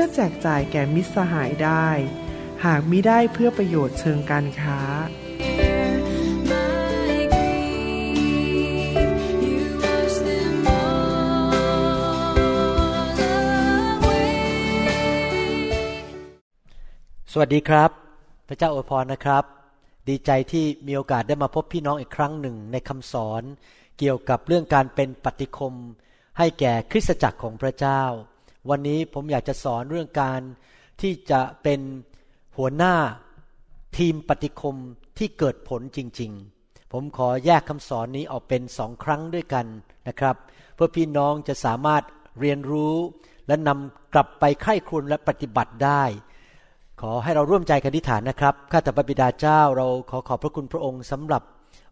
พื่อแจกจ่ายแก่มิตรสหายได้ หากมิได้เพื่อประโยชน์เชิงการค้า สวัสดีครับ พระเจ้าอวยพรนะครับ ดีใจที่มีโอกาสได้มาพบพี่น้องอีกครั้งหนึ่งในคำสอน เกี่ยวกับเรื่องการเป็นปฏิคม ให้แก่คริสตจักรของพระเจ้า วันนี้ผมอยากจะสอนเรื่องการที่จะเป็นหัวหน้าทีมปฏิคมที่เกิดผลจริง ๆ ผมขอแยกคำสอนนี้ออกเป็นสองครั้งด้วยกันนะครับ เพื่อพี่น้องจะสามารถเรียนรู้และนำกลับไปไข้ครวญและปฏิบัติได้ ขอให้เราร่วมใจกันอธิฐานนะครับข้าแต่พระบิดาเจ้าเราขอขอบพระคุณพระองค์สำหรับ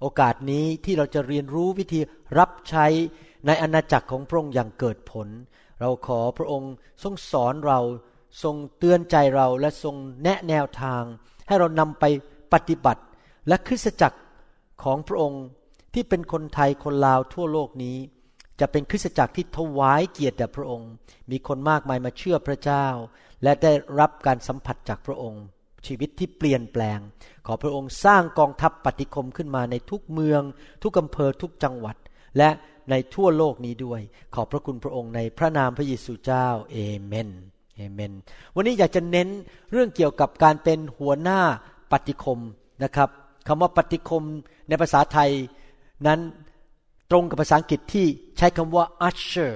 โอกาสนี้ที่เราจะเรียนรู้วิธีรับใช้ในอาณาจักรของพระองค์อย่างเกิดผล เราขอพระองค์ทรงสอนเราทรงเตือนใจเราและทรงแนะแนวทาง ให้เรานำไปปฏิบัติ และคริสตจักรของพระองค์ที่เป็นคนไทยคนลาวทั่วโลกนี้ จะเป็นคริสตจักรที่ถวายเกียรติแด่พระองค์ มีคนมากมายมาเชื่อพระเจ้า และได้รับการสัมผัสจากพระองค์ ชีวิตที่เปลี่ยนแปลง ขอพระองค์สร้างกองทัพปฏิคมขึ้นมาในทุกเมือง ทุกอำเภอทุกจังหวัด และ ในทั่วโลกนี้ด้วย ขอบพระคุณพระองค์ในพระนามพระเยซูเจ้าเอเมนเอเมน วันนี้อยากจะเน้นเรื่องเกี่ยวกับการเป็นหัวหน้าปฏิคมนะครับคำว่าปฏิคมในภาษาไทยนั้นตรงกับภาษาอังกฤษที่ใช้คำว่า usher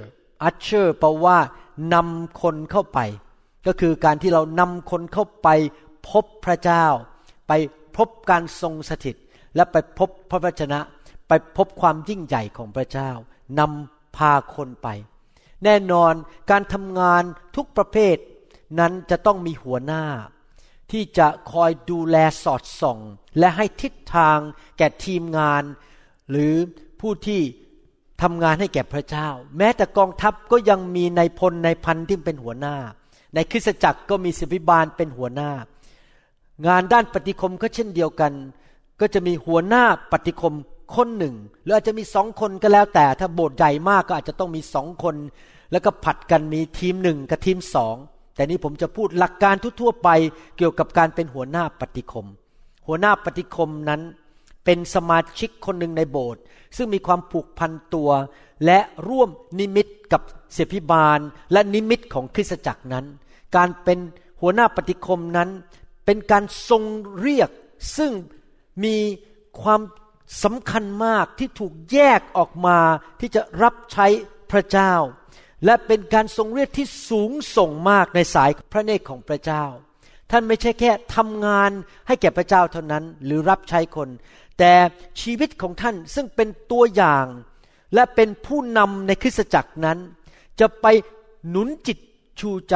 usher แปลว่านำคนเข้าไป ก็คือการที่เรานำคนเข้าไปพบพระเจ้า ไปพบการทรงสถิต และไปพบพระวจนะ ไปพบความยิ่งใหญ่ของพระเจ้านำพาคนไป แน่นอนการทำงานทุกประเภท นั้นจะต้องมีหัวหน้า ที่จะคอยดูแลสอดส่อง และให้ทิศทางแก่ทีมงาน หรือผู้ที่ทำงานให้แก่พระเจ้า แม้แต่กองทัพก็ยังมีในายพลในายพันที่เป็นหัวหน้า ในคริสตจักรก็มีศิบิบาลเป็นหัวหน้า งานด้านปฏิคมก็เช่นเดียวกัน ก็จะมีหัวหน้าปฏิคม คนหนึ่ง หรืออาจจะมีสองคนก็แล้วแต่ ถ้าโบสถ์ใหญ่มากก็อาจจะต้องมีสองคน แล้วก็ผัดกันมีทีมหนึ่งกับทีมสองแต่นี้ผมจะพูดหลักการทั่วๆไปเกี่ยวกับการเป็นหัวหน้าปฏิคม หัวหน้าปฏิคมนั้นเป็นสมาชิกคนหนึ่งในโบสถ์ซึ่งมีความผูกพันตัว และร่วมนิมิตกับเสพิบาล และนิมิตของคริสตจักรนั้น การเป็นหัวหน้าปฏิคมนั้น เป็นการทรงเรียกซึ่งมีความ สำคัญมากที่ถูกแยกออกมาที่จะรับใช้พระเจ้า และเป็นการทรงเรียกที่สูงส่งมากในสายพระเนตรของพระเจ้า ท่านไม่ใช่แค่ทำงานให้แก่พระเจ้าเท่านั้น หรือรับใช้คน แต่ชีวิตของท่านซึ่งเป็นตัวอย่าง และเป็นผู้นำในคริสตจักรนั้น จะไปหนุนจิตชูใจ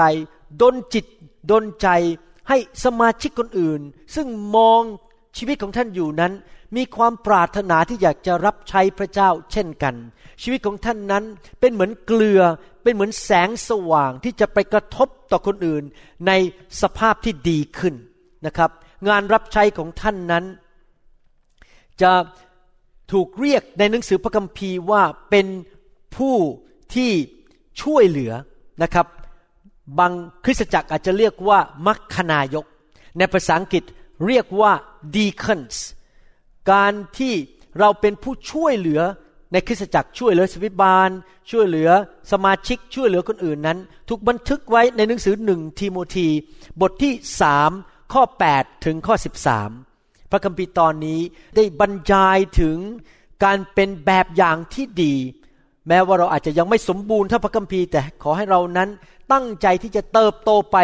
ดนจิต ดนใจให้สมาชิกคนอื่น ซึ่งมองชีวิตของท่านอยู่นั้น มีความปรารถนาที่อยากจะรับใช้พระเจ้าเช่นกัน ชีวิตของท่านนั้นเป็นเหมือนเกลือเป็นเหมือนแสงสว่างที่จะไปกระทบต่อคนอื่นในสภาพที่ดีขึ้นนะครับ งานรับใช้ของท่านนั้น จะถูกเรียกในหนังสือพระคัมภีร์ว่าเป็นผู้ที่ช่วยเหลือนะครับ บางคริสตจักรอาจจะเรียกว่ามัคคณายก ในภาษาอังกฤษเรียกว่า deacons การที่เราเป็นผู้ช่วยเหลือในคริสตจักรช่วยเหลือสวิบาล ช่วยเหลือสมาชิกช่วยเหลือคนอื่นนั้น ถูกบันทึกไว้ในหนังสือหนึ่งทีโมธี บทที่สามข้อ 8 ถึงข้อ 13 พระคัมภีร์ตอนนี้ได้บรรยายถึงการเป็นแบบอย่างที่ดี แม้ว่าเราอาจจะยังไม่สมบูรณ์เท่าพระคัมภีร์แต่ขอให้เรานั้นตั้งใจที่จะเติบโตไป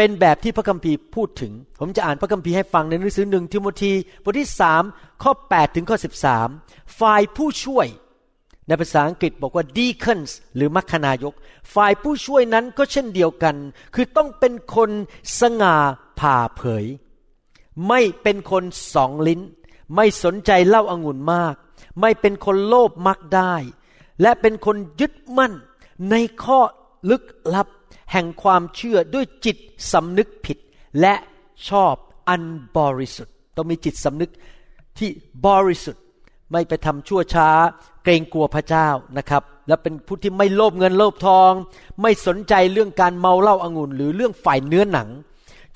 เป็นแบบที่พระคัมภีร์พูดถึง ผมจะอ่านพระคัมภีร์ให้ฟังในหนังสือหนึ่งทิโมธีบทที่สามข้อ8ถึงข้อ13 ฝ่ายผู้ช่วย ในภาษาอังกฤษบอกว่า deacons หรือมัคคณายก ฝ่ายผู้ช่วยนั้นก็เช่นเดียวกัน คือต้องเป็นคนสง่าผ่าเผย ไม่เป็นคนสองลิ้น ไม่สนใจเล้าอางุ่นมาก ไม่เป็นคนโลภมักได้ และเป็นคนยึดมั่นในข้อลึกลับ แห่งความเชื่อด้วยจิตสำนึกผิด และชอบอันบริสุทธิ์ต้องมีจิตสำนึกที่บริสุทธิ์ไม่ไปทำชั่วช้า เกรงกลัวพระเจ้านะครับ และเป็นผู้ที่ไม่โลภเงินโลภทอง ไม่สนใจเรื่องการเมาเหล้าอางุ่น หรือเรื่องฝ่ายเนื้อหนัง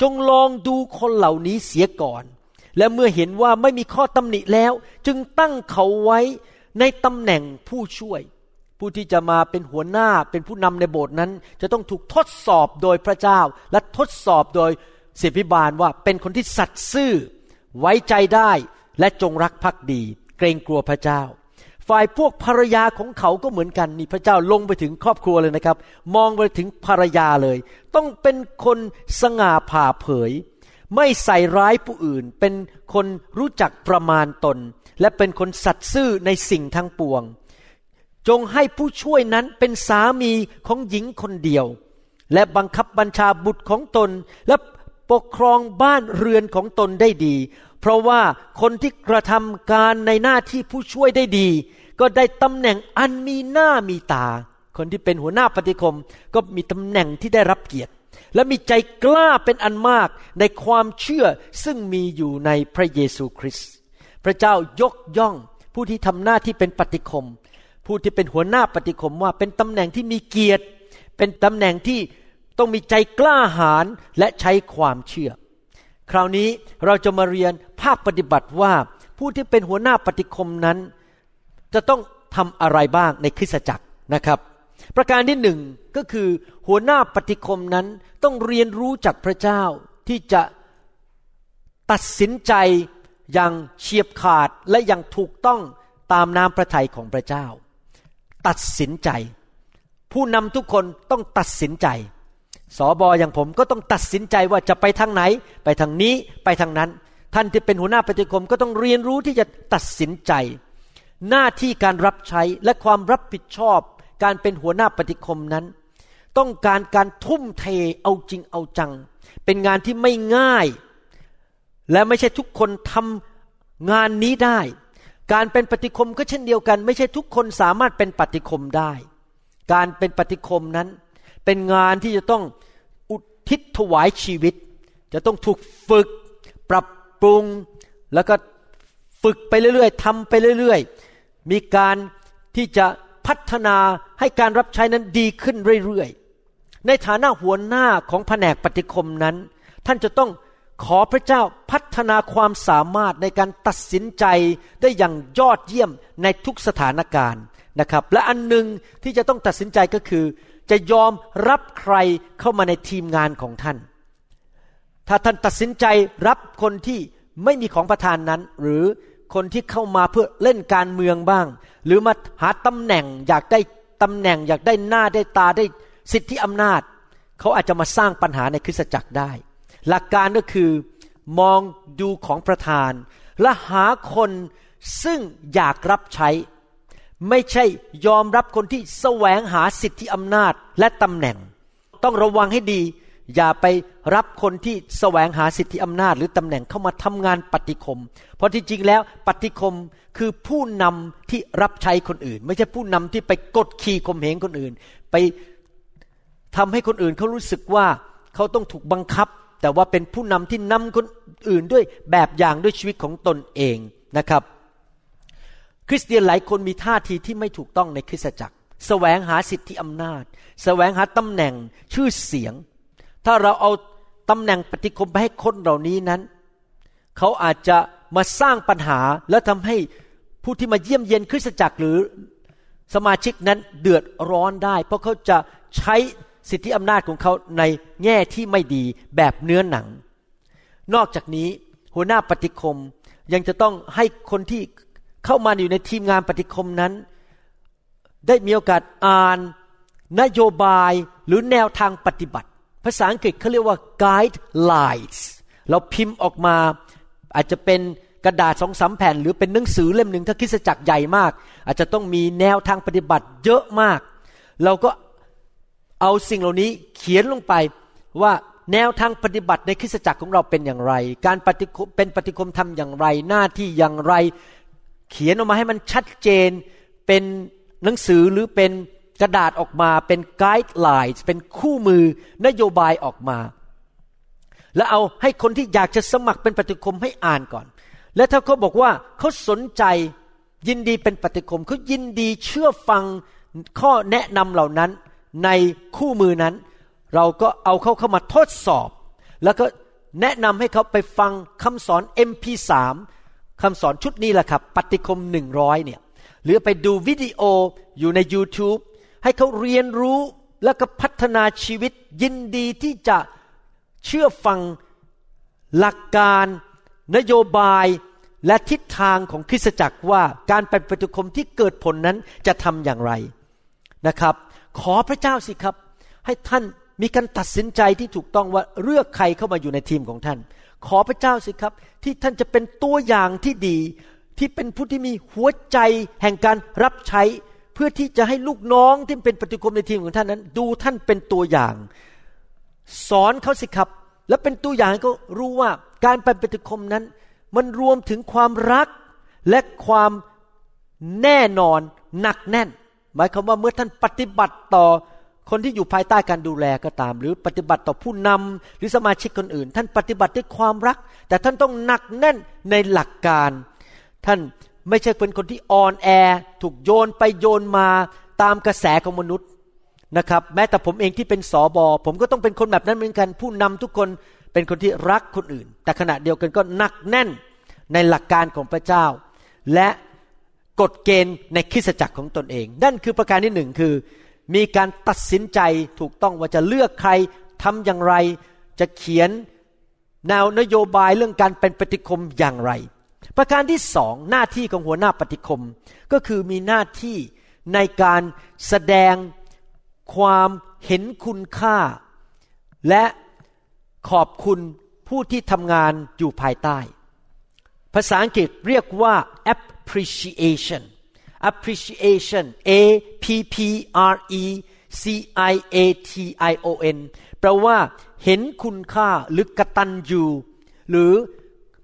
จงลองดูคนเหล่านี้เสียก่อน และเมื่อเห็นว่าไม่มีข้อตำหนิแล้ว จึงตั้งเขาไว้ในตำแหน่งผู้ช่วย ผู้ที่จะมาเป็นหัวหน้าเป็นผู้นำในโบสถ์นั้น จะต้องถูกทดสอบโดยพระเจ้า และทดสอบโดยเสพิบาลว่าเป็นคนที่สัตย์ซื่อ ไว้ใจได้และจงรักภักดี เกรงกลัวพระเจ้า ฝ่ายพวกภรรยาของเขาก็เหมือนกันนี่พระเจ้าลงไปถึงครอบครัวเลยนะครับ มองไปถึงภรรยาเลย ต้องเป็นคนสง่าผ่าเผย ไม่ใส่ร้ายผู้อื่น เป็นคนรู้จักประมาณตน และเป็นคนสัตย์ซื่อในสิ่งทั้งปวง จงให้ผู้ช่วยนั้นเป็นสามีของหญิงคนเดียว และบังคับบัญชาบุตรของตนและปกครองบ้านเรือนของตนได้ดี เพราะว่าคนที่กระทำการในหน้าที่ผู้ช่วยได้ดี ก็ได้ตำแหน่งอันมีหน้ามีตา คนที่เป็นหัวหน้าปฏิคมก็มีตำแหน่งที่ได้รับเกียรติ และมีใจกล้าเป็นอันมากในความเชื่อซึ่งมีอยู่ในพระเยซูคริสต์พระเจ้ายกย่องผู้ที่ทำหน้าที่เป็นปฏิคม ผู้ที่เป็นหัวหน้าปฏิคมว่าเป็นตำแหน่งที่มีเกียรติ เป็นตำแหน่งที่ต้องมีใจกล้าหาญและใช้ความเชื่อ คราวนี้เราจะมาเรียนภาคปฏิบัติว่าผู้ที่เป็นหัวหน้าปฏิคมนั้น จะต้องทำอะไรบ้างในคริสตจักรนะครับ ประการที่หนึ่งก็คือหัวหน้าปฏิคมนั้นต้องเรียนรู้จากพระเจ้าที่จะตัดสินใจอย่างเฉียบขาดและอย่างถูกต้องตามน้ำพระทัยของพระเจ้า ตัดสินใจ ผู้นำทุกคนต้องตัดสินใจสอบออย่างผมก็ต้องตัดสินใจว่าจะไปทางไหน ไปทางนี้ไปทางนั้น ท่านที่เป็นหัวหน้าปฏิคมก็ต้องเรียนรู้ที่จะตัดสินใจ หน้าที่การรับใช้และความรับผิดชอบ การเป็นหัวหน้าปฏิคมนั้น ต้องการการทุ่มเทเอาจริงเอาจัง เป็นงานที่ไม่ง่าย และไม่ใช่ทุกคนทำงานนี้ได้ การเป็นปฏิคมก็เช่นเดียวกัน ไม่ใช่ทุกคนสามารถเป็นปฏิคมได้ การเป็นปฏิคมนั้น เป็นงานที่จะต้องอุทิศถวายชีวิต จะต้องถูกฝึก ปรับปรุงแล้วก็ฝึกไปเรื่อยๆทำไปเรื่อยๆ มีการที่จะพัฒนาให้การรับใช้นั้นดีขึ้นเรื่อยๆ ในฐานะหัวหน้าของแผนกปฏิคมนั้น ท่านจะต้อง ขอพระเจ้าพัฒนาความสามารถในการตัดสินใจได้อย่างยอดเยี่ยมในทุกสถานการณ์นะครับ และอันหนึ่งที่จะต้องตัดสินใจก็คือ จะยอมรับใครเข้ามาในทีมงานของท่าน ถ้าท่านตัดสินใจรับคนที่ไม่มีของประทานนั้น หรือคนที่เข้ามาเพื่อเล่นการเมืองบ้าง หรือมาหาตำแหน่งอยากได้ตำแหน่ง อยากได้หน้าได้ตาได้สิทธิอำนาจ เขาอาจจะมาสร้างปัญหาในคริสตจักรได้ หลักการก็คือมองดูของประธาน และหาคนซึ่งอยากรับใช้ ไม่ใช่ยอมรับคนที่แสวงหาสิทธิอำนาจและตำแหน่ง ต้องระวังให้ดี อย่าไปรับคนที่แสวงหาสิทธิอำนาจ หรือตำแหน่งเข้ามาทำงานปฏิคม เพราะที่จริงแล้วปฏิคมคือผู้นำที่รับใช้คนอื่น ไม่ใช่ผู้นำที่ไปกดขี่ข่มเหงคนอื่น ไปทำให้คนอื่นเขารู้สึกว่าเขาต้องถูกบังคับ แต่ว่าเป็นผู้นำที่นำคนอื่นด้วยแบบอย่างด้วยชีวิตของตนเองนะครับ คริสเตียนหลายคนมีท่าทีที่ไม่ถูกต้องในคริสตจักร แสวงหาสิทธิอำนาจ แสวงหาตำแหน่งชื่อเสียง ถ้าเราเอาตำแหน่งปฏิคมไปให้คนเหล่านี้นั้น เขาอาจจะมาสร้างปัญหาและทำให้ผู้ที่มาเยี่ยมเยียนคริสตจักรหรือสมาชิกนั้นเดือดร้อนได้ เพราะเขาจะใช้ สิทธิอำนาจของเขาในแง่ที่ไม่ดีแบบเนื้อหนัง นอกจากนี้หัวหน้าปฏิคมยังจะต้องให้คนที่เข้ามาอยู่ในทีมงานปฏิคมนั้น ได้มีโอกาสอ่าน นโยบายหรือแนวทางปฏิบัติ ภาษาอังกฤษเขาเรียกว่า guidelines เราพิมพ์ออกมาอาจจะเป็นกระดาษสองสามแผ่น หรือเป็นหนังสือเล่มหนึ่งถ้าคริสจักรใหญ่มาก อาจจะต้องมีแนวทางปฏิบัติเยอะมาก เราก็ เอาสิ่งเหล่านี้เขียนลงไปว่าแนวทางปฏิบัติในคริสตจักรของเราเป็นอย่างไร การปฏิเป็นปฏิคมทำอย่างไร หน้าที่อย่างไร เขียนออกมาให้มันชัดเจน เป็นหนังสือหรือเป็นกระดาษออกมา เป็นไกด์ไลน์เป็นคู่มือนโยบายออกมา แล้วเอาให้คนที่อยากจะสมัครเป็นปฏิคมให้อ่านก่อน และถ้าเขาบอกว่าเขาสนใจยินดีเป็นปฏิคมเขายินดีเชื่อฟังข้อแนะนำเหล่านั้น ในคู่มือนั้น เราก็เอาเขาเข้ามาทดสอบ แล้วก็แนะนำให้เขาไปฟังคำสอน MP3 คำสอนชุดนี้แหละครับ ปฏิคมหนึ่งร้อยเนี่ย หรือไปดูวิดีโออยู่ใน YouTube ให้เขาเรียนรู้แล้วก็พัฒนาชีวิตยินดีที่จะเชื่อฟังหลักการนโยบายและทิศทางของคริสตจักรว่าการเป็นปฏิคมที่เกิดผลนั้นจะทำอย่างไรนะครับ ขอพระเจ้าสิครับ ให้ท่านมีการตัดสินใจที่ถูกต้องว่าเลือกใครเข้ามาอยู่ในทีมของท่าน ขอพระเจ้าสิครับ ที่ท่านจะเป็นตัวอย่างที่ดี ที่เป็นผู้ที่มีหัวใจแห่งการรับใช้ เพื่อที่จะให้ลูกน้องที่เป็นปฏิคมในทีมของท่านนั้น ดูท่านเป็นตัวอย่าง สอนเขาสิครับ แล้วเป็นตัวอย่างให้เขารู้ว่าการเป็นปฏิคมนั้น มันรวมถึงความรักและความแน่นอนหนักแน่น หมายความว่าเมื่อท่านปฏิบัติต่อคนที่อยู่ภายใต้การดูแลก็ตาม หรือปฏิบัติต่อผู้นำหรือสมาชิกคนอื่น ท่านปฏิบัติด้วยความรัก แต่ท่านต้องหนักแน่นในหลักการ ท่านไม่ใช่เป็นคนที่อ่อนแอ ถูกโยนไปโยนมาตามกระแสของมนุษย์นะครับแม้แต่ผมเองที่เป็นสอบอผมก็ต้องเป็นคนแบบนั้นเหมือนกัน ผู้นำทุกคนเป็นคนที่รักคนอื่น แต่ขณะเดียวกันก็หนักแน่นในหลักการของพระเจ้า และ กฎเกณฑ์ในคริสตจักรของตนเอง นั่นคือประการที่หนึ่งคือ มีการตัดสินใจถูกต้องว่าจะเลือกใครทำอย่างไร จะเขียนแนวนโยบายเรื่องการเป็นปฏิคมอย่างไร ประการที่สองหน้าที่ของหัวหน้าปฏิคม ก็คือมีหน้าที่ในการแสดงความเห็นคุณค่า และขอบคุณผู้ที่ทำงานอยู่ภายใต้ ภาษาอังกฤษเรียกว่า appreciation appreciation a p p r e c i a t i o n แปลว่าเห็นคุณค่าหรือกตัญญูหรือ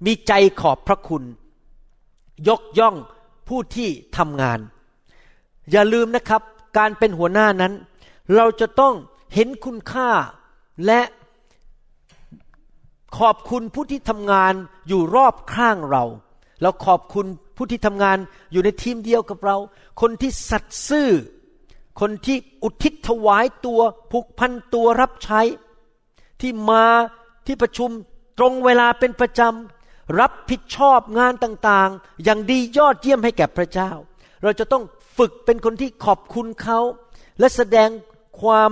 มีใจขอบพระคุณ ยกย่องผู้ที่ทำงาน อย่าลืมนะครับ การเป็นหัวหน้านั้น เราจะต้องเห็นคุณค่าและขอบคุณผู้ที่ทำงานอยู่รอบข้างเรา เราขอบคุณ ผู้ที่ทำงานอยู่ในทีมเดียวกับเรา คนที่สัตย์ซื่อ คนที่อุทิศถวายตัวผูกพันตัวรับใช้ ที่มาที่ประชุมตรงเวลาเป็นประจำรับผิดชอบงานต่างๆ อย่างดียอดเยี่ยมให้แก่พระเจ้า เราจะต้องฝึกเป็นคนที่ขอบคุณเขา และแสดงความ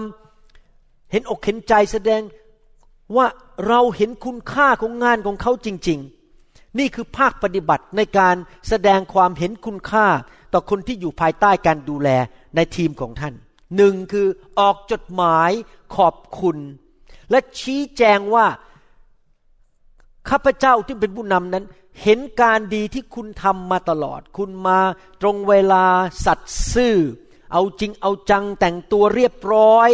เห็นอกเห็นใจแสดงว่าเราเห็นคุณค่าของงานของเขาจริง ๆ นี่คือภาคปฏิบัติในการแสดงความเห็นคุณค่า ต่อคนที่อยู่ภายใต้การดูแลในทีมของท่านหนึ่งคือออกจดหมายขอบคุณ และชี้แจงว่าข้าพเจ้าที่เป็นผู้นำนั้น เห็นการดีที่คุณทำมาตลอด คุณมาตรงเวลาสัตย์ซื่อ เอาจริงเอาจังแต่งตัวเรียบร้อย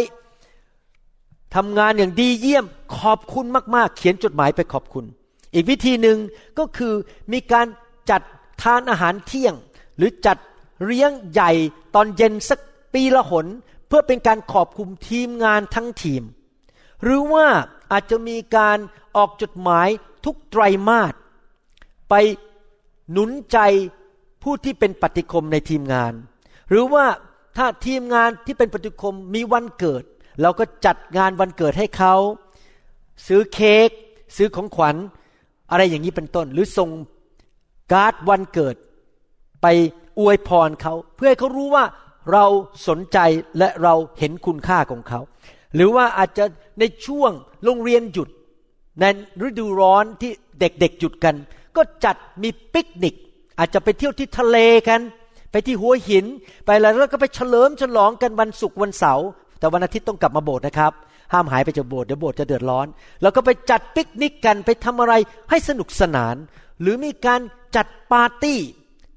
ทำงานอย่างดีเยี่ยมขอบคุณมาก ๆ เขียนจดหมายไปขอบคุณ อีกวิธีหนึ่งก็คือมีการจัดทานอาหารเที่ยง หรือจัดเลี้ยงใหญ่ตอนเย็นสักปีละหน เพื่อเป็นการขอบคุณทีมงานทั้งทีม หรือว่าอาจจะมีการออกจดหมายทุกไตรมาสไปหนุนใจผู้ที่เป็นปฏิคมในทีมงาน หรือว่าถ้าทีมงานที่เป็นปฏิคมมีวันเกิด เราก็จัดงานวันเกิดให้เขา ซื้อเค้กซื้อของขวัญ อะไรอย่างนี้เป็นต้น หรือส่งการ์ดวันเกิดไปอวยพรเขา เพื่อให้เขารู้ว่าเราสนใจและเราเห็นคุณค่าของเขา หรือว่าอาจจะในช่วงโรงเรียนหยุด ในฤดูร้อนที่เด็กๆหยุดกัน ก็จัดมีปิกนิก อาจจะไปเที่ยวที่ทะเลกัน ไปที่หัวหิน ไปแล้วแล้วก็ไปเฉลิมฉลองกันวันศุกร์วันเสาร์แต่วันอาทิตย์ต้องกลับมาโบสถ์นะครับ ห้ามหายไปจากโบสถ์เดี๋ยวโบสถ์จะเดือดร้อน แล้วก็ไปจัดปิกนิกกันไปทำอะไรให้สนุกสนาน หรือมีการจัดปาร์ตี้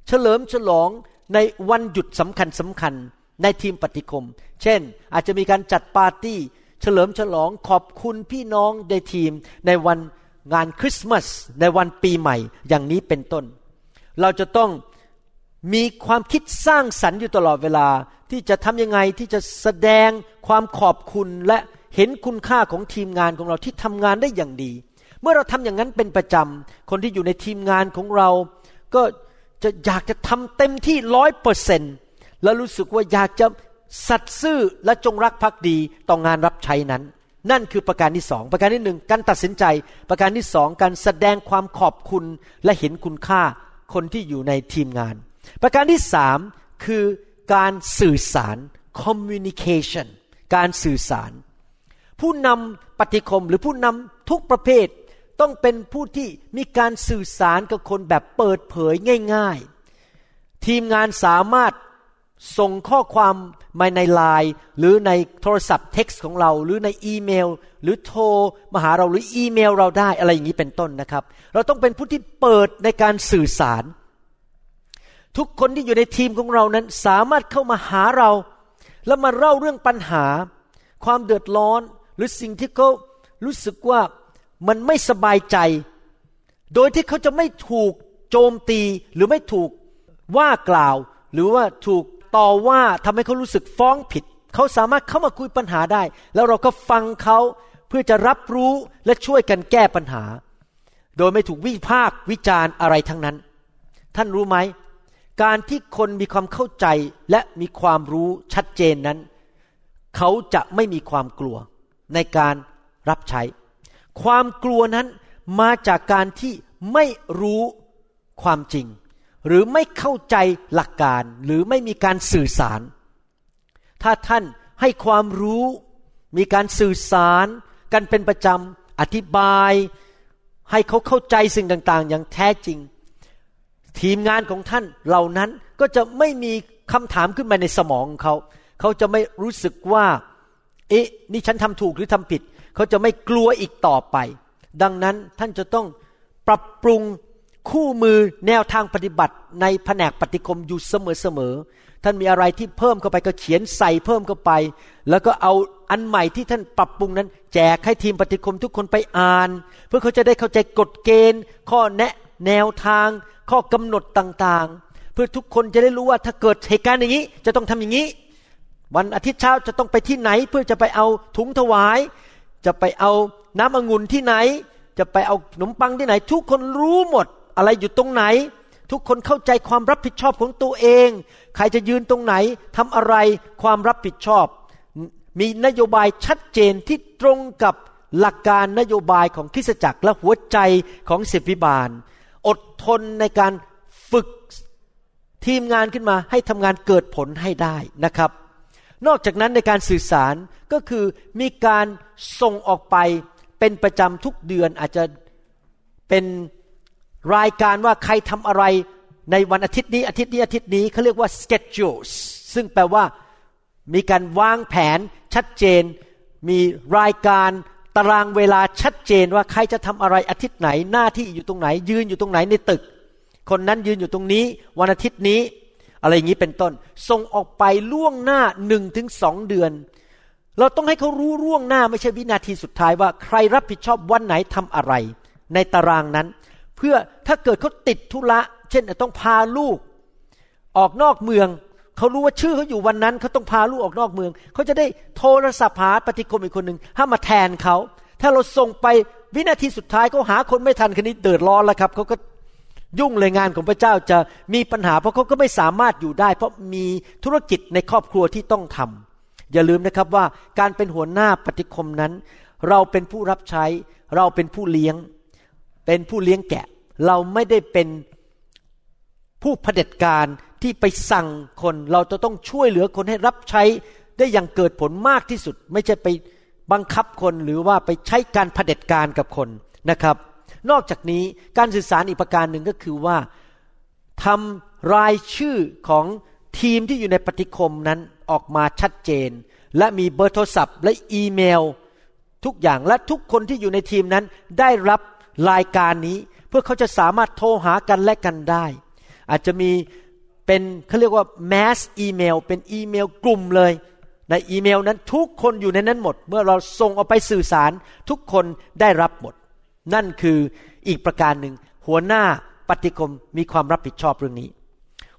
เฉลิมฉลองในวันหยุดสำคัญสำคัญในทีมปฏิคม เช่น อาจจะมีการจัดปาร์ตี้ เฉลิมฉลองขอบคุณพี่น้องในทีมในวันงานคริสต์มาสในวันปีใหม่อย่างนี้เป็นต้น เราจะต้องมีความคิดสร้างสรรค์อยู่ตลอดเวลาที่จะทำยังไงที่จะแสดงความขอบคุณและ เห็นคุณค่าของทีมงานของเราที่ทำงานได้อย่างดี เมื่อเราทำอย่างนั้นเป็นประจำคนที่อยู่ในทีมงานของเรา ก็จะอยากจะทำเต็มที่ร้อยเปอร์เซนแล้วรู้สึกว่าอยากจะสัตย์ซื่อและจงรักภักดีต่องานรับใช้นั้น นั่นคือประการที่สองประการที่หนึ่งการตัดสินใจ ประการที่สองการแสดงความขอบคุณและเห็นคุณค่าคนที่อยู่ในทีมงาน ประการที่สามคือการสื่อสาร communication การสื่อสาร ผู้นำปฏิคมหรือผู้นำทุกประเภท ต้องเป็นผู้ที่มีการสื่อสารกับคนแบบเปิดเผยง่าย ๆ ทีมงานสามารถส่งข้อความมาในไลน์หรือในโทรศัพท์เท็กซ์ของเรา หรือในอีเมล หรือโทรมาหาเราหรืออีเมลเราได้อะไรอย่างนี้เป็นต้นนะครับ เราต้องเป็นผู้ที่เปิดในการสื่อสาร ทุกคนที่อยู่ในทีมของเรานั้นสามารถเข้ามาหาเรา แล้วมาเล่าเรื่องปัญหา ความเดือดร้อน หรือสิ่งที่เขารู้สึกว่ามันไม่สบายใจ โดยที่เขาจะไม่ถูกโจมตีหรือไม่ถูกว่ากล่าว หรือว่าถูกต่อว่าทำให้เขารู้สึกฟ้องผิด เขาสามารถเข้ามาคุยปัญหาได้ แล้วเราก็ฟังเขาเพื่อจะรับรู้และช่วยกันแก้ปัญหา โดยไม่ถูกวิพากวิจารณ์อะไรทั้งนั้น ท่านรู้ไหม การที่คนมีความเข้าใจและมีความรู้ชัดเจนนั้น เขาจะไม่มีความกลัว ในการรับใช้ ความกลัวนั้นมาจากการที่ไม่รู้ความจริง หรือไม่เข้าใจหลักการหรือไม่มีการสื่อสาร ถ้าท่านให้ความรู้มีการสื่อสารกันเป็นประจำอธิบาย ให้เขาเข้าใจสิ่งต่างๆ อย่างแท้จริง ทีมงานของท่านเหล่านั้นก็จะไม่มีคำถามขึ้นมาในสมองของเขา เขาจะไม่รู้สึกว่า เอ๊ะนี่ฉันทำถูกหรือทำผิด เขาจะไม่กลัวอีกต่อไป ดังนั้นท่านจะต้องปรับปรุงคู่มือแนวทางปฏิบัติในแผนกปฏิคมอยู่เสมอๆ ท่านมีอะไรที่เพิ่มเข้าไปก็เขียนใส่เพิ่มเข้าไป แล้วก็เอาอันใหม่ที่ท่านปรับปรุงนั้น แจกให้ทีมปฏิคมทุกคนไปอ่าน เพื่อเขาจะได้เข้าใจกฎเกณฑ์ ข้อแนะแนวทาง ข้อกำหนดต่างๆ เพื่อทุกคนจะได้รู้ว่าถ้าเกิดเหตุการณ์อย่างนี้ จะต้องทำอย่างนี้ วันอาทิตย์เช้าจะต้องไปที่ไหน เพื่อจะไปเอาถุงถวาย จะไปเอาน้ำองุ่นที่ไหน จะไปเอาขนมปังที่ไหน ทุกคนรู้หมด อะไรอยู่ตรงไหน ทุกคนเข้าใจความรับผิดชอบของตัวเอง ใครจะยืนตรงไหนทำอะไรความรับผิดชอบ มีนโยบายชัดเจนที่ตรงกับหลักการนโยบายของคริสตจักรและหัวใจของศิบิบาล อดทนในการฝึกทีมงานขึ้นมาให้ทำงานเกิดผลให้ได้นะครับ นอกจากนั้นในการสื่อสารก็คือมีการส่งออกไปเป็นประจำทุกเดือนอาจจะเป็นรายการว่าใครทำอะไรในวันอาทิตย์นี้อาทิตย์นี้อาทิตย์นี้เขาเรียกว่า schedules ซึ่งแปลว่ามีการวางแผนชัดเจน มีรายการตารางเวลาชัดเจนว่าใครจะทำอะไรอาทิตย์ไหนหน้าที่อยู่ตรงไหน ยืนอยู่ตรงไหนในตึก คนนั้นยืนอยู่ตรงนี้ วันอาทิตย์นี้ อะไรอย่างนี้เป็นต้น ส่งออกไปล่วงหน้าหนึ่งถึงสองเดือน เราต้องให้เขารู้ล่วงหน้าไม่ใช่วินาทีสุดท้ายว่าใครรับผิดชอบวันไหนทำอะไร ในตารางนั้น เพื่อถ้าเกิดเขาติดธุระ เช่นต้องพาลูก ออกนอกเมืองเขารู้ว่าชื่อเขาอยู่วันนั้นเขาต้องพาลูกออกนอกเมืองเขาจะได้โทรศัพท์หาปฏิคมอีกคนหนึ่งให้มาแทนเขาถ้าเราส่งไปวินาทีสุดท้ายเขาหาคนไม่ทันคนนี้เดือดร้อนแล้วครับเขาก็ ยุ่งเลยงานของพระเจ้าจะมีปัญหาเพราะเขาก็ไม่สามารถอยู่ได้ เพราะมีธุรกิจในครอบครัวที่ต้องทำอย่าลืมนะครับว่าการเป็นหัวหน้าปฏิคมนั้น เราเป็นผู้รับใช้ เราเป็นผู้เลี้ยง เป็นผู้เลี้ยงแกะ เราไม่ได้เป็นผู้เผด็จการที่ไปสั่งคนเราจะต้องช่วยเหลือคนให้รับใช้ได้อย่างเกิดผลมากที่สุด ไม่ใช่ไปบังคับคนหรือว่าไปใช้การเผด็จการกับคนนะครับ นอกจากนี้การสื่อสารอีกประการหนึ่งก็คือว่าทำรายชื่อของทีมที่อยู่ในปฏิคมนั้นออกมาชัดเจน และมีเบอร์โทรศัพท์และอีเมล ทุกอย่างและทุกคนที่อยู่ในทีมนั้นได้รับรายการนี้เพื่อเขาจะสามารถโทรหากันและกันได้ อาจจะมีเป็นเขาเรียกว่า mass email เป็นอีเมลกลุ่มเลย ในอีเมลนั้นทุกคนอยู่ในนั้นหมด เมื่อเราส่งออกไปสื่อสารทุกคนได้รับหมด นั่นคืออีกประการหนึ่ง หัวหน้าปฏิคมมีความรับผิดชอบเรื่องนี้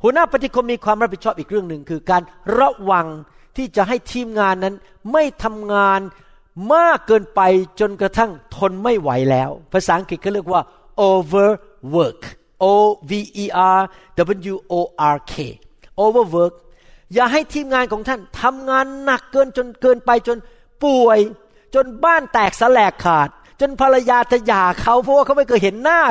หัวหน้าปฏิคมมีความรับผิดชอบอีกเรื่องหนึ่งคือการระวังที่จะให้ทีมงานนั้นไม่ทำงานมากเกินไปจนกระทั่งทนไม่ไหวแล้ว ภาษาอังกฤษเขาเรียกว่า overwork O V E R W O R K overwork อย่าให้ทีมงานของท่านทำงานหนักเกินจนเกินไปจนป่วย จนบ้านแตกสลกขาด จนภรรยาจะหย่าเขาเพราะว่าเขาไม่เคยเห็นหน้า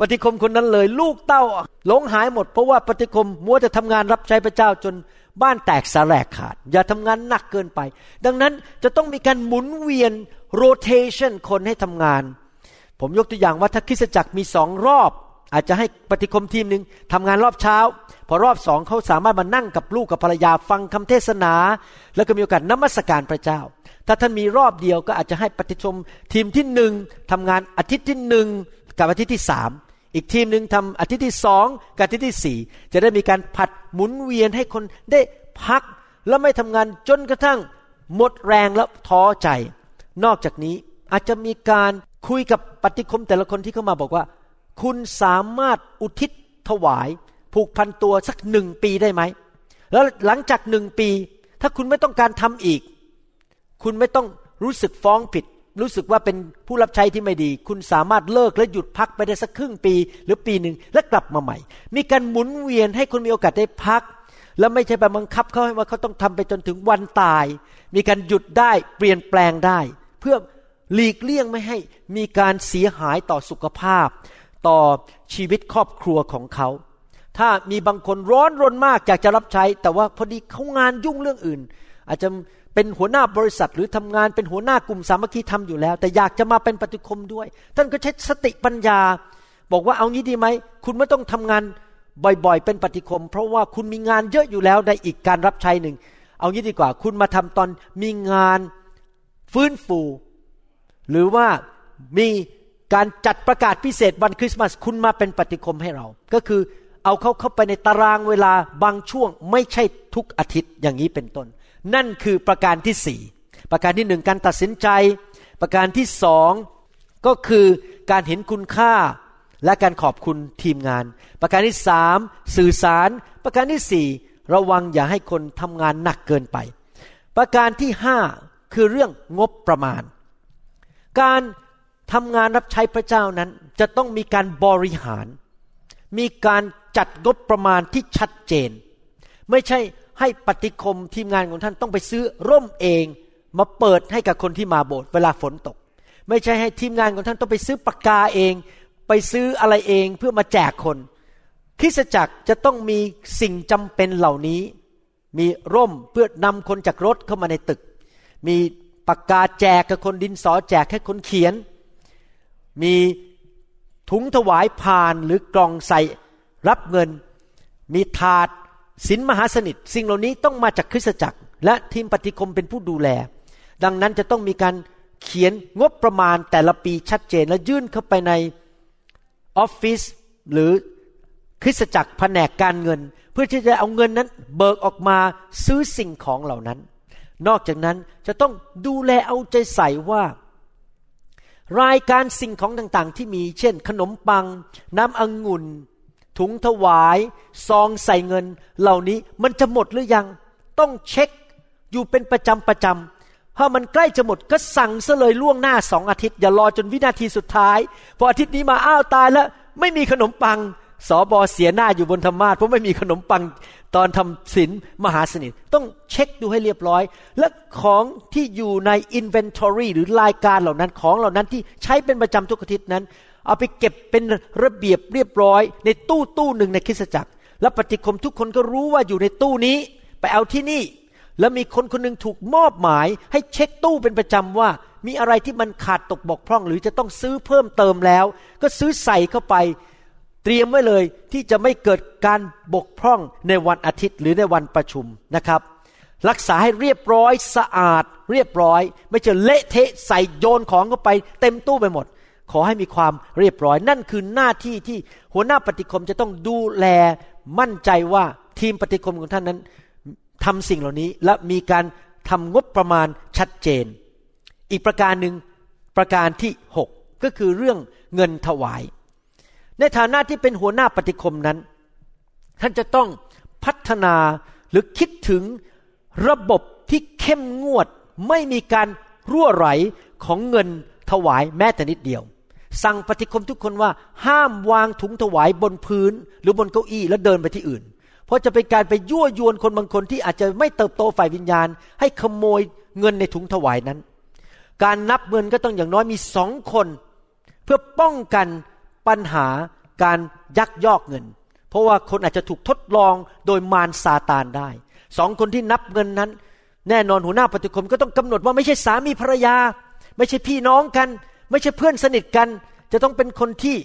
ปฏิคมคนนั้นเลย ลูกเต้าหลงหายหมด เพราะว่าปฏิคมมัวจะทำงานรับใช้พระเจ้าจนบ้านแตกสลกขาด อย่าทำงานหนักเกินไป ดังนั้นจะต้องมีการหมุนเวียน rotation คนให้ทำงาน ผมยกตัวอย่างว่าถ้าคริสตจักรมีสองรอบ อาจจะให้ปฏิคมทีมหนึ่งทำงานรอบเช้า พอรอบสองเขาสามารถมานั่งกับลูกกับภรรยาฟังคำเทศนา แล้วก็มีโอกาสนมัสการพระเจ้า ถ้าท่านมีรอบเดียวก็อาจจะให้ปฏิชมทีมที่หนึ่งทำงานอาทิตย์ที่หนึ่งกับอาทิตย์ที่สามอีกทีมหนึ่งทำอาทิตย์ที่สองกับอาทิตย์ที่สี่จะได้มีการผัดหมุนเวียนให้คนได้พัก แล้วไม่ทำงานจนกระทั่งหมดแรงแล้วท้อใจ นอกจากนี้อาจจะมีการคุยกับปฏิคมแต่ละคนที่เข้ามาบอกว่า คุณสามารถอุทิศถวาย ผูกพันตัวสักหนึ่งปีได้ไหม แล้วหลังจากหนึ่งปี ถ้าคุณไม่ต้องการทำอีก คุณไม่ต้องรู้สึกฟ้องผิด รู้สึกว่าเป็นผู้รับใช้ที่ไม่ดี คุณสามารถเลิกและหยุดพักไปได้สักครึ่งปี หรือปีหนึ่งและกลับมาใหม่ มีการหมุนเวียนให้คุณมีโอกาสได้พัก แล้วไม่ใช่ไปบังคับเขาให้ว่าเขาต้องทำไปจนถึงวันตาย มีการหยุดได้เปลี่ยนแปลงได้ เพื่อหลีกเลี่ยงไม่ให้มีการเสียหายต่อสุขภาพ ต่อชีวิตครอบครัวของเขา ถ้ามีบางคนร้อนรนมากอยากจะรับใช้ แต่ว่าพอดีเขางานยุ่งเรื่องอื่น อาจจะเป็นหัวหน้าบริษัทหรือทำงานเป็นหัวหน้ากลุ่มสามัคคีทำอยู่แล้ว แต่อยากจะมาเป็นปฏิคมด้วย ท่านก็ใช้สติปัญญา บอกว่าเอางี้ดีไหม คุณไม่ต้องทำงานบ่อยๆ เป็นปฏิคม เพราะว่าคุณมีงานเยอะอยู่แล้วในอีกการรับใช้หนึ่ง เอางี้ดีกว่า คุณมาทำตอนมีงานฟื้นฟู หรือว่ามี การจัดประกาศพิเศษวันคริสต์มาสคุณมาเป็นปฏิคมให้เรา ก็คือเอาเขาเข้าไปในตารางเวลาบางช่วงไม่ใช่ทุกอาทิตย์อย่างนี้เป็นต้น นั่นคือประการที่สี่ประการที่หนึ่งการตัดสินใจ ประการที่สองก็คือการเห็นคุณค่าและการขอบคุณทีมงาน ประการที่สามสื่อสาร ประการที่สี่ระวังอย่าให้คนทำงานหนักเกินไป ประการที่ห้าคือเรื่องงบประมาณ การ ทำงานรับใช้พระเจ้านั้น จะต้องมีการบริหาร มีการจัดงบประมาณที่ชัดเจน ไม่ใช่ให้ปฏิคมทีมงานของท่านต้องไปซื้อร่มเองมาเปิดให้กับคนที่มาโบสถ์เวลาฝนตก ไม่ใช่ให้ทีมงานของท่านต้องไปซื้อปากกาเอง ไปซื้ออะไรเองเพื่อมาแจกคนคริสตจักรจะต้องมีสิ่งจำเป็นเหล่านี้ มีร่มเพื่อนำคนจากรถเข้ามาในตึก มีปากกาแจกกับคนดินสอแจกให้คนเขียน มีถุงถวายพานหรือกล่องใส่รับเงิน มีถาดสินมหาสนิท สิ่งเหล่านี้ต้องมาจากคริสตจักร และทีมปฏิคมเป็นผู้ดูแล ดังนั้นจะต้องมีการเขียนงบประมาณแต่ละปีชัดเจนและยื่นเข้าไปในออฟฟิศหรือคริสตจักรแผนกการเงิน เพื่อที่จะเอาเงินนั้นเบิกออกมาซื้อสิ่งของเหล่านั้น นอกจากนั้นจะต้องดูแลเอาใจใส่ว่า รายการสิ่งของต่างๆ ที่มีเช่น ขนมปัง น้ำองุ่น ถุงถวาย ซองใส่เงิน เหล่านี้มันจะหมดหรือยัง ต้องเช็คอยู่เป็นประจำประจำถ้ามันใกล้จะหมดก็สั่งซะเลยล่วงหน้าสองอาทิตย์ อย่ารอจนวินาทีสุดท้าย พออาทิตย์นี้มาอ้าวตายแล้ว ไม่มีขนมปัง สอบอเสียหน้าอยู่บนธรรมาสเพราะไม่มีขนมปังตอนทำศีลมหาสนิท ต้องเช็คดูให้เรียบร้อย และของที่อยู่ใน inventory หรือรายการเหล่านั้นของเหล่านั้นที่ใช้เป็นประจำทุกอาทิตย์นั้น เอาไปเก็บเป็นระเบียบเรียบร้อย ในตู้ตู้หนึ่งในคริสตจักร และปฏิคมทุกคนก็รู้ว่าอยู่ในตู้นี้ ไปเอาที่นี่ แล้วมีคนคนหนึ่งถูกมอบหมาย ให้เช็คตู้เป็นประจำว่ามีอะไรที่มันขาดตกบกพร่อง หรือจะต้องซื้อเพิ่มเติมแล้ว ก็ซื้อใส่เข้าไป เตรียมไว้เลยที่จะไม่เกิดการบกพร่องในวันอาทิตย์หรือในวันประชุมนะครับ รักษาให้เรียบร้อยสะอาด เรียบร้อย ไม่ใช่เละเทะใส่โยนของเข้าไปเต็มตู้ไปหมด ขอให้มีความเรียบร้อย นั่นคือหน้าที่ที่หัวหน้าปฏิคมจะต้องดูแลมั่นใจว่าทีมปฏิคมของท่านนั้นทำสิ่งเหล่านี้และมีการทำงบประมาณชัดเจน อีกประการหนึ่งประการที่หกก็คือเรื่องเงินถวาย ในฐานะที่เป็นหัวหน้าปฏิคมนั้น ท่านจะต้องพัฒนาหรือคิดถึงระบบที่เข้มงวด ไม่มีการรั่วไหลของเงินถวายแม้แต่นิดเดียว สั่งปฏิคมทุกคนว่าห้ามวางถุงถวายบนพื้น หรือบนเก้าอี้แล้วเดินไปที่อื่น เพราะจะเป็นการไปยั่วยวนคนบางคนที่อาจจะไม่เติบโตฝ่ายวิญญาณ ให้ขโมยเงินในถุงถวายนั้น การนับเงินก็ต้องอย่างน้อยมีสองคน เพื่อป้องกัน ปัญหาการยักยอกเงิน เพราะว่าคนอาจจะถูกทดลองโดยมารซาตานได้สองคนที่นับเงินนั้น แน่นอนหัวหน้าปฏิคมก็ต้องกำหนดว่าไม่ใช่สามีภรรยา ไม่ใช่พี่น้องกัน ไม่ใช่เพื่อนสนิทกัน จะต้องเป็นคนที่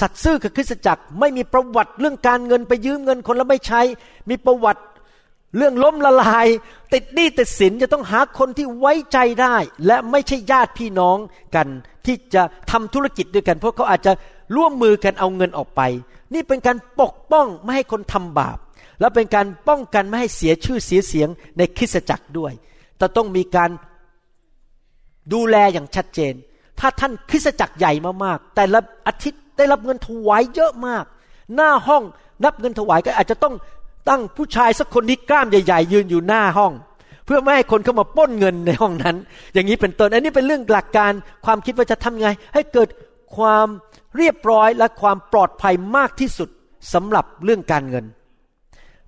สัตย์ซื่อกับคริสตจักร ไม่มีประวัติเรื่องการเงินไปยืมเงินคนแล้วไม่ใช้ มีประวัติเรื่องล้มละลาย ติดหนี้ติดสินจะต้องหาคนที่ไว้ใจได้ และไม่ใช่ญาติพี่น้องกัน ที่จะทำธุรกิจด้วยกัน เพราะเขาอาจจะ ร่วมมือกันเอาเงินออกไป นี่เป็นการปกป้องไม่ให้คนทำบาป และเป็นการป้องกันไม่ให้เสียชื่อเสียเสียงในคริสตจักรด้วย แต่ต้องมีการดูแลอย่างชัดเจน ถ้าท่านคริสตจักรใหญ่มากๆ แต่ละอาทิตย์ได้รับเงินถวายเยอะมาก หน้าห้องนับเงินถวายก็อาจจะต้องตั้งผู้ชายสักคนที่กล้ามใหญ่ ๆ ยืนอยู่หน้าห้อง เพื่อไม่ให้คนเข้ามาปล้นเงินในห้องนั้น อย่างนี้เป็นต้นอันนี้เป็นเรื่องหลักการความคิดว่าจะทำไง ให้เกิดความ เรียบร้อยและความปลอดภัยมากที่สุดสำหรับเรื่องการเงิน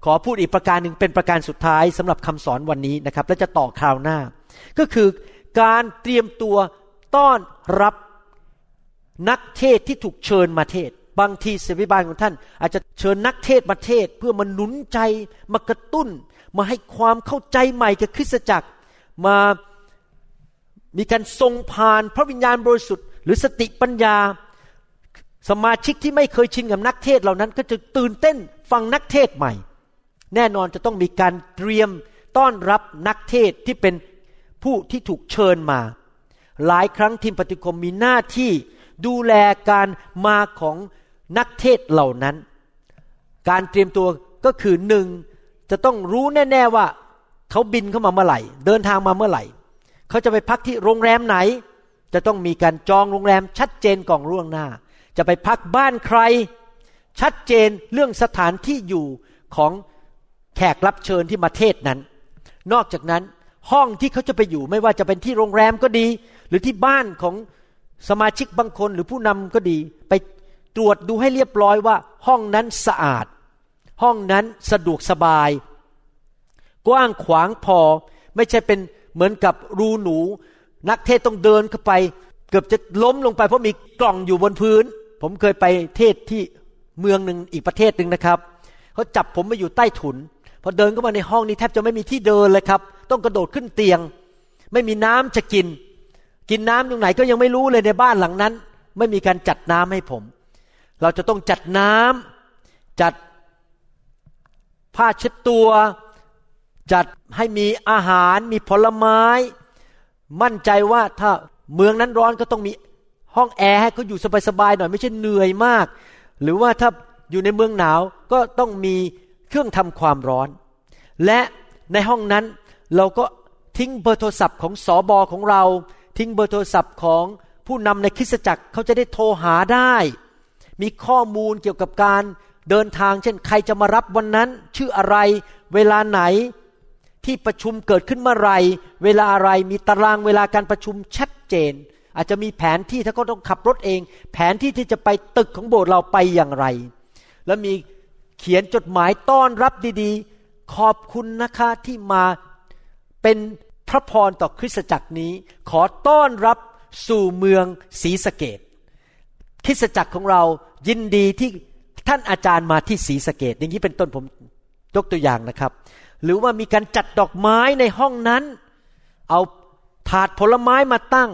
ขอพูดอีกประการหนึ่งเป็นประการสุดท้ายสำหรับคำสอนวันนี้นะครับ และจะต่อคราวหน้า ก็คือการเตรียมตัวต้อนรับนักเทศที่ถูกเชิญมาเทศ บางทีเสวิบาลของท่าน อาจจะเชิญนักเทศมาเทศ เพื่อมาหนุนใจมากระตุ้น มาให้ความเข้าใจใหม่กับคริสตจักร มามีการทรงผ่านพระวิญญาณบริสุทธิ์ หรือสติปัญญา สมาชิกที่ไม่เคยชินกับนักเทศเหล่านั้นก็จะตื่นเต้นฟังนักเทศใหม่ แน่นอนจะต้องมีการเตรียมต้อนรับนักเทศที่เป็นผู้ที่ถูกเชิญมา หลายครั้งทีมปฏิคมมีหน้าที่ดูแลการมาของนักเทศเหล่านั้น การเตรียมตัวก็คือหนึ่งจะต้องรู้แน่ ๆว่าเขาบินเข้ามาเมื่อไหร่ เดินทางมาเมื่อไหร่ เขาจะไปพักที่โรงแรมไหน จะต้องมีการจองโรงแรมชัดเจนก่อนล่วงหน้า จะไปพักบ้านใคร ชัดเจนเรื่องสถานที่อยู่ของแขกรับเชิญที่มาเทศนั้น นอกจากนั้นห้องที่เขาจะไปอยู่ไม่ว่าจะเป็นที่โรงแรมก็ดี หรือที่บ้านของสมาชิกบางคนหรือผู้นำก็ดี ไปตรวจดูให้เรียบร้อยว่า ห้องนั้นสะอาด ห้องนั้นสะดวกสบาย กว้างขวางพอ ไม่ใช่เป็นเหมือนกับรูหนู นักเทศต้องเดินเข้าไป เกือบจะล้มลงไปเพราะมีกล่องอยู่บนพื้น ผมเคยไปเทศที่เมืองหนึ่งอีกประเทศหนึ่งนะครับเขาจับผมมาอยู่ใต้ถุน พอเดินเข้ามาในห้องนี้แทบจะไม่มีที่เดินเลยครับ ต้องกระโดดขึ้นเตียง ไม่มีน้ำจะกิน กินน้ำตรงไหนก็ยังไม่รู้เลยในบ้านหลังนั้น ไม่มีการจัดน้ำให้ผม เราจะต้องจัดน้ำจัดผ้าเช็ดตัว จัดให้มีอาหารมีผลไม้ มั่นใจว่าถ้าเมืองนั้นร้อนก็ต้องมี ห้องแอร์ให้เขาอยู่สบายๆหน่อยไม่ใช่เหนื่อยมาก หรือว่าถ้าอยู่ในเมืองหนาวก็ต้องมีเครื่องทำความร้อน และในห้องนั้นเราก็ทิ้งเบอร์โทรศัพท์ของสอบอของเรา ทิ้งเบอร์โทรศัพท์ของผู้นำในคริสตจักรเขาจะได้โทรหาได้ มีข้อมูลเกี่ยวกับการเดินทางเช่นใครจะมารับวันนั้น ชื่ออะไรเวลาไหนที่ประชุมเกิดขึ้นเมื่อไรเวลาอะไรมีตารางเวลาการประชุมชัดเจน อาจจะมีแผนที่ถ้าก็ต้องขับรถเอง แผนที่ที่จะไปตึกของโบสถ์เราไปอย่างไร แล้วมีเขียนจดหมายต้อนรับดีๆ ขอบคุณนะคะที่มาเป็นพระพรต่อคริสตจักรนี้ ขอต้อนรับสู่เมืองศรีสะเกดคริสตจักรของเรายินดีที่ท่านอาจารย์มาที่ศรีสะเกดอย่างนี้เป็นต้นผมยกตัวอย่างนะครับ หรือว่ามีการจัดดอกไม้ในห้องนั้น เอาถาดผลไม้มาตั้ง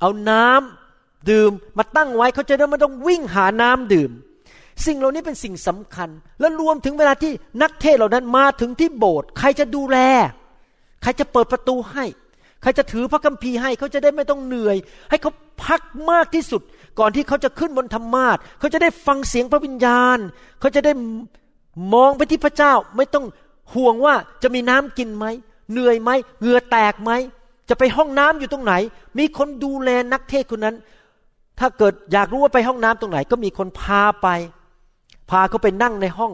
เอาน้ำดื่มมาตั้งไว้เขาจะได้ไม่ต้องวิ่งหาน้ำดื่ม สิ่งเหล่านี้เป็นสิ่งสำคัญ และรวมถึงเวลาที่นักเทศเหล่านั้นมาถึงที่โบสถ์ใครจะดูแล ใครจะเปิดประตูให้ ใครจะถือพระคัมภีร์ให้เขาจะได้ไม่ต้องเหนื่อย ให้เขาพักมากที่สุด ก่อนที่เขาจะขึ้นบนธรรมาสเขาจะได้ฟังเสียงพระวิญญาณ เขาจะได้มองไปที่พระเจ้าไม่ต้องห่วงว่าจะมีน้ำกินไหมเหนื่อยไหมเหงื่อแตกไหม จะไปห้องน้ำอยู่ตรงไหน มีคนดูแลนักเทศคนนั้น ถ้าเกิดอยากรู้ว่าไปห้องน้ำตรงไหน ก็มีคนพาไป พาเขาไปนั่งในห้อง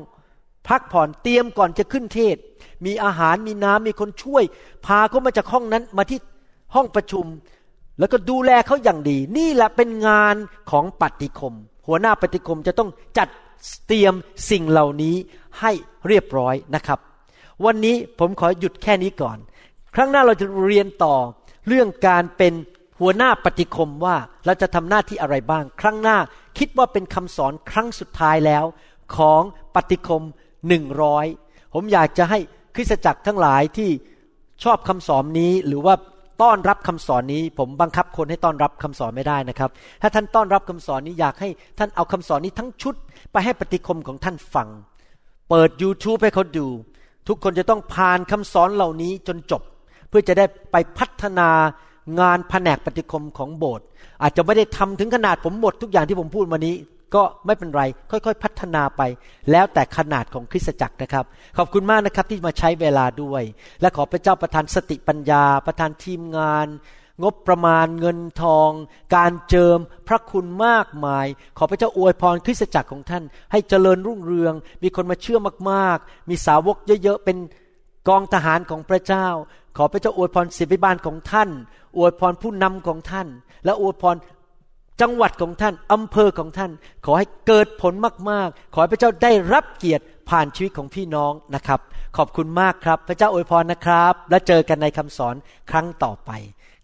พักผ่อนเตรียมก่อนจะขึ้นเทศ มีอาหารมีน้ำมีคนช่วย พาเขามาจากห้องนั้นมาที่ห้องประชุม แล้วก็ดูแลเขาอย่างดี นี่แหละเป็นงานของปฏิคม หัวหน้าปฏิคมจะต้องจัดเตรียมสิ่งเหล่านี้ให้เรียบร้อยนะครับ วันนี้ผมขอหยุดแค่นี้ก่อน ครั้งหน้าเราจะเรียนต่อเรื่องการเป็นหัวหน้าปฏิคมว่าเราจะทำหน้าที่อะไรบ้าง ครั้งหน้าคิดว่าเป็นคำสอนครั้งสุดท้ายแล้ว ของปฏิคมหนึ่งร้อยผมอยากจะให้คริสตจักรทั้งหลายที่ชอบคำสอนนี้ หรือว่าต้อนรับคำสอนนี้ ผมบังคับคนให้ต้อนรับคำสอนไม่ได้นะครับ ถ้าท่านต้อนรับคำสอนนี้อยากให้ท่านเอาคำสอนนี้ทั้งชุด ไปให้ปฏิคมของท่านฟัง เปิด YouTube ให้เขาดู ทุกคนจะต้องผ่านคำสอนเหล่านี้จนจบ พื่อจะได้ไปพัฒนางานแผนกปฏิคมของโบสถ์อาจจะไม่ได้ทำถึงขนาดผมหมดทุกอย่างที่ผมพูดมานี้ ก็ไม่เป็นไรค่อยๆ พัฒนาไป แล้วแต่ขนาดของคริสตจักรนะครับ ขอบคุณมากนะครับที่มาใช้เวลาด้วย และขอพระเจ้าประทานสติปัญญา ประทานทีมงาน งบประมาณเงินทอง การเจิมพระคุณมากมาย ขอพระเจ้าอวยพรคริสตจักรของท่าน ให้เจริญรุ่งเรือง มีคนมาเชื่อมากๆ มีสาวกเยอะๆเป็นกองทหารของพระเจ้า ขอพระเจ้าอวยพรศิบิบาลของท่าน อวยพรผู้นำของท่าน และอวยพรจังหวัดของท่านอำเภอของท่าน ขอให้เกิดผลมากๆ ขอให้พระเจ้าได้รับเกียรติผ่านชีวิตของพี่น้องนะครับ ขอบคุณมากครับ พระเจ้าอวยพรนะครับ และเจอกันในคำสอนครั้งต่อไป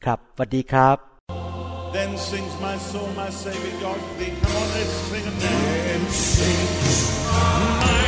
ครับสวัสดีครับ Then sings my soul, my Savior God to thee. Come on, let's sing a Then sings my